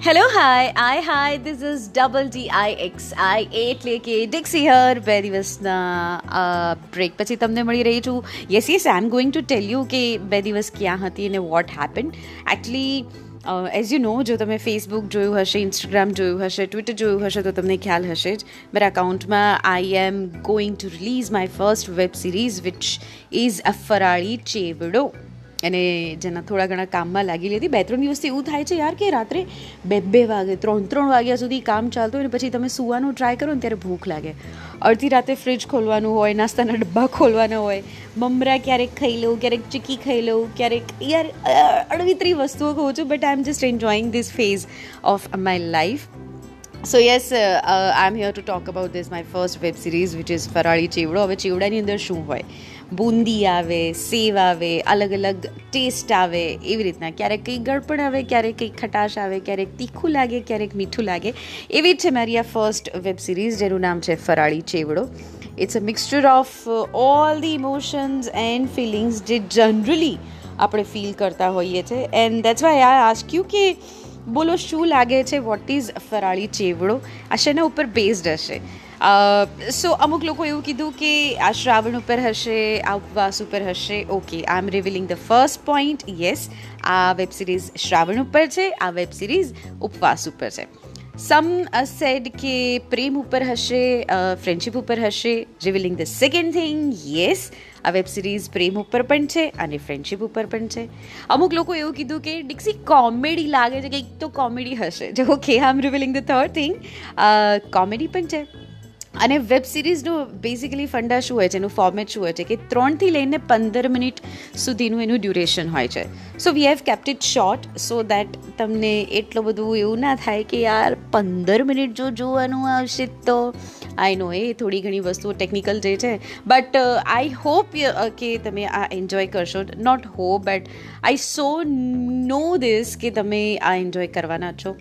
Hello hi I hi this is double D I X I એટલે ડિક્સી હર બે દિવસના break પછી તમને મળી રહી છું yes yes I am going to tell you કે બે દિવસ ક્યાં હતી અને what happen actually as you know જો તમે ફેસબુક જોયું હશે ઇન્સ્ટાગ્રામ જોયું હશે ટ્વિટર જોયું હશે તો તમને ખ્યાલ હશે જ મારા અકાઉન્ટમાં I am going to release my first web series which is a Farali Chevdo અને જેના થોડા ઘણા કામમાં લાગી લીધી. બે ત્રણ દિવસથી એવું થાય છે યાર કે રાત્રે બે બે વાગે, ત્રણ ત્રણ વાગ્યા સુધી કામ ચાલતું હોય ને પછી તમે સુવાનું ટ્રાય કરો ને ત્યારે ભૂખ લાગે. અડધી રાતે ફ્રિજ ખોલવાનું હોય, નાસ્તાના ડબ્બા ખોલવાના હોય, મમરા ક્યારેક ખાઈ લઉં, ક્યારેક ચીકી ખાઈ લઉં, ક્યારેક યાર અડવિતરી વસ્તુઓ કહું છું but I am just enjoying this phase of my life so yes I am here to talk about this my first web series which is Farali Chevdo હવે ચેવડાની અંદર શું હોય બુંદી આવે સેવ આવે અલગ અલગ ટેસ્ટ આવે એવી રીતના ક્યારેક કંઈક ગળપણ આવે ક્યારેક કંઈક ખટાશ આવે ક્યારેક તીખું લાગે ક્યારેક મીઠું લાગે એવી જ છે મારી આ ફર્સ્ટ વેબ સિરીઝ જેનું નામ છે Farali Chevdo it's a mixture of all the emotions and feelings જે જનરલી આપણે ફીલ કરતા હોઈએ છીએ and that's why I ask you કે બોલો, શું લાગે છે વોટ ઇઝ ફરાળી ચેવડો? આ શેના ઉપર બેઝડ હશે? સો અમુક લોકો એવું કીધું કે આ શ્રાવણ ઉપર હશે, આ ઉપવાસ ઉપર હશે. Okay I am revealing the first point yes આ વેબ સિરીઝ શ્રાવણ ઉપર છે, આ વેબ સિરીઝ ઉપવાસ ઉપર છે. સમ સેડ કે પ્રેમ ઉપર હશે ફ્રેન્ડશિપ ઉપર હશે. Revealing the second thing yes આ વેબ સિરીઝ પ્રેમ ઉપર પણ છે અને ફ્રેન્ડશિપ ઉપર પણ છે. અમુક લોકો એવું કીધું કે ડિક્સી કોમેડી લાગે છે, કંઈક તો કોમેડી હશે. જો okay I revealing the third thing comedy પણ છે. અને વેબ સિરીઝનું બેઝિકલી ફંડા શું હોય છે, એનું ફોર્મેટ શું હોય છે કે ત્રણથી લઈને પંદર મિનિટ સુધીનું એનું ડ્યુરેશન હોય છે. So we have kept it short so that તમને એટલું બધું એવું ના થાય કે યાર પંદર મિનિટ જો જોવાનું આવશે તો આઈ નો એ થોડી ઘણી વસ્તુઓ ટેકનિકલ જે છે. બટ આઈ હોપ કે તમે આ એન્જોય કરશો. Not hope but I so know this કે તમે આ એન્જોય કરવાના છો.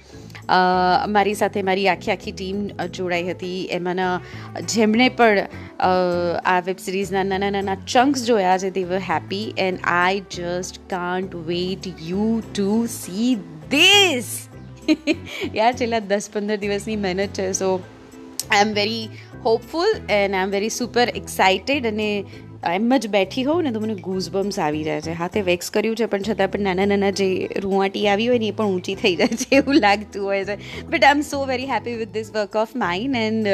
મારી સાથે મારી આખી આખી ટીમ જોડાઈ હતી. એમાંના જેમણે પણ આ વેબ સિરીઝના નાના નાના ચંક્સ જોયા છે તે happy and I just can't wait you to see this યાર, છેલ્લા દસ પંદર દિવસની મહેનત છે so I am very hopeful and I am very super excited અને એમ જ બેઠી હોઉં ને તો મને ગૂઝબમ્સ આવી જાય છે. હાથે વેક્સ કર્યું છે, પણ છતાં પણ નાના નાના જે રૂવાટી આવી હોય ને એ પણ ઊંચી થઈ જાય છે એવું લાગતું હોય છે. But I am so very happy with this work of mine and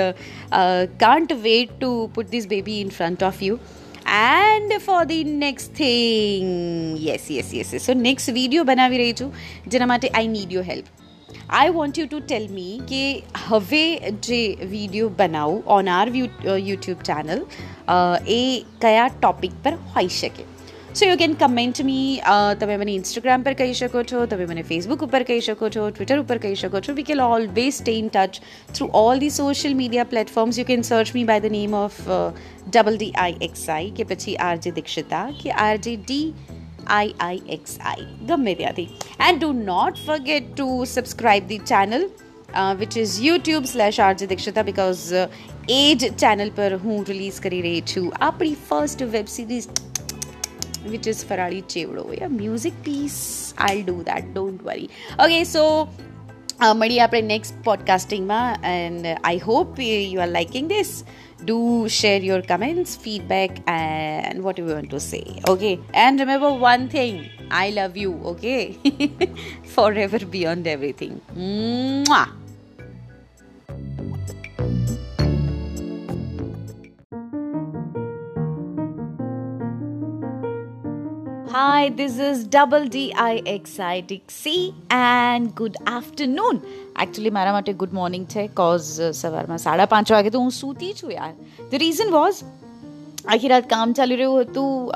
can't wait to put this baby in front of you and for the next thing yes yes yes so next video બનાવી રહી છું. જેના માટે I need your help I want you to tell me કે હવે જે video બનાવું on our YouTube channel એ કયા ટોપિક પર હોઈ શકે so you can comment me તમે મને ઇન્સ્ટાગ્રામ પર કહી શકો છો તમે મને ફેસબુક ઉપર કહી શકો છો ટ્વિટર ઉપર કહી શકો છો we can always stay in touch through all the social media platforms you can search me by the name of double D I X I કે પછી આરજે દીક્ષિતા કે RJ D I I X I ગમે ત્યાંથી and do not forget to subscribe the channel which is YouTube slash RJ Dikshita because એ જ channel પર હું રિલીઝ કરી રહી છું આપણી first web series which is Farali Chevdo yeah music piece I do that don't worry okay so મળીએ આપણે next પોડકાસ્ટિંગમાં and I hope you are liking this do share your comments feedback and what you want to say okay and remember one thing i love you okay forever beyond everything Mwah! Hi, this is D I X I Dixie and good afternoon. Actually મારા માટે good morning છે cause સવારમાં સાડા પાંચ વાગે તો હું સૂતી છું યાર ધ રીઝન વોઝ આખી રાત કામ ચાલી રહ્યું હતું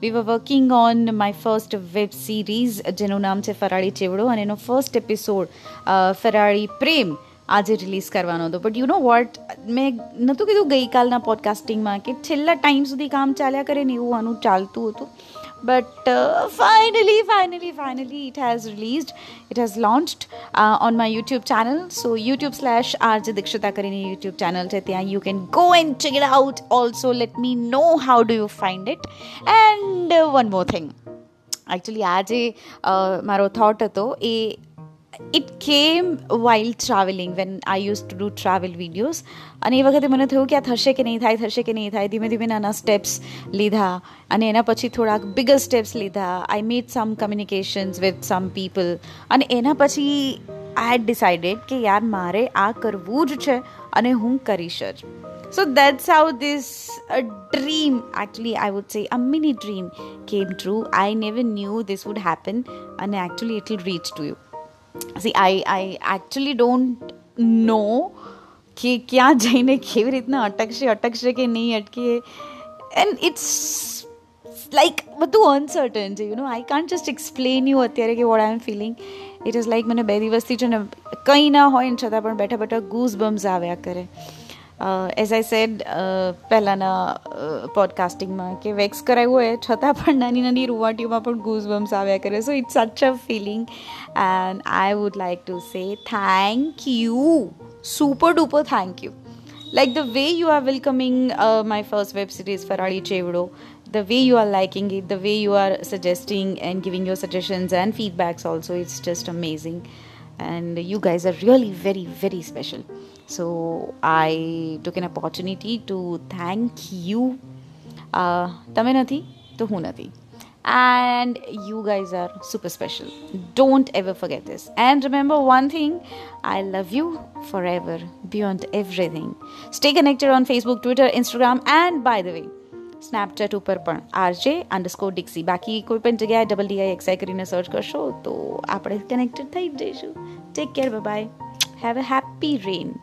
we were working on my first web series જેનું નામ છે ફરાળી ચેવડો અને એનો ફર્સ્ટ એપિસોડ ફરાળી પ્રેમ આજે રિલીઝ કરવાનો હતો બટ યુ નો વોટ મેં નહોતું કીધું ગઈકાલના પોડકાસ્ટિંગમાં કે છેલ્લા ટાઈમ સુધી કામ ચાલ્યા કરે ને એવું આનું ચાલતું હતું but uh, finally finally finally it has released it has launched uh, on my youtube channel so youtube slash rj dikshita karini youtube channel છે ત્યાં you can go and check it out also let me know how do you find it and uh, one more thing actually આ જે મારો thought હતો એ it came wild traveling when I use to do travel videos અને એ વખતે મને થયું કે આ થશે કે નહીં થાય થશે કે નહીં થાય ધીમે ધીમે નાના સ્ટેપ્સ લીધા અને એના પછી થોડાક બિગર સ્ટેપ્સ લીધા I made some communications with some people અને એના પછી આઈ હેડ ડિસાઇડેડ કે યાર મારે આ કરવું જ છે અને હું કરીશ જ So that's how this, a dream, actually, I would say, a mini dream came true. I never knew this would happen, and actually it will reach to you. See I I actually don't know કે ક્યાં જઈને કેવી રીતના અટકશે અટકશે કે નહીં અટકે and it's like બધું uncertain છે you know I can't just explain you અત્યારે કે what I am feeling it is like મને બે દિવસથી છે ને કંઈ ના હોય ને છતાં પણ બેઠા બેઠા ગૂઝ બમ્સ આવ્યા કરે એઝ આઈ સેડ પહેલાંના પોડકાસ્ટિંગમાં કે વેક્સ કરાવ્યું હોય છતાં પણ નાની નાની રૂવાટીઓમાં પણ ગૂઝ બમ્સ આવ્યા કરે so it's such a feeling and I would like to say thank you super duper thank you like the way you are welcoming uh, my first web series Farali Chevdo, the way you are liking it, the way you are suggesting and giving your suggestions and feedbacks also, it's just amazing. And you guys are really very, very special. So I took an opportunity to thank you. તમે નથી તો હું નથી and you guys are super special. Don't ever forget this. And remember one thing I love you forever, beyond everything. Stay connected on Facebook, Twitter, Instagram, and by the way, Snapchat ઉપર પણ RJ underscore ડિક્સી બાકી કોઈ પણ જગ્યાએ double D I XI કરીને search કરશો તો આપણે કનેક્ટેડ થઈ જ જઈશું. Take care bye have a happy rain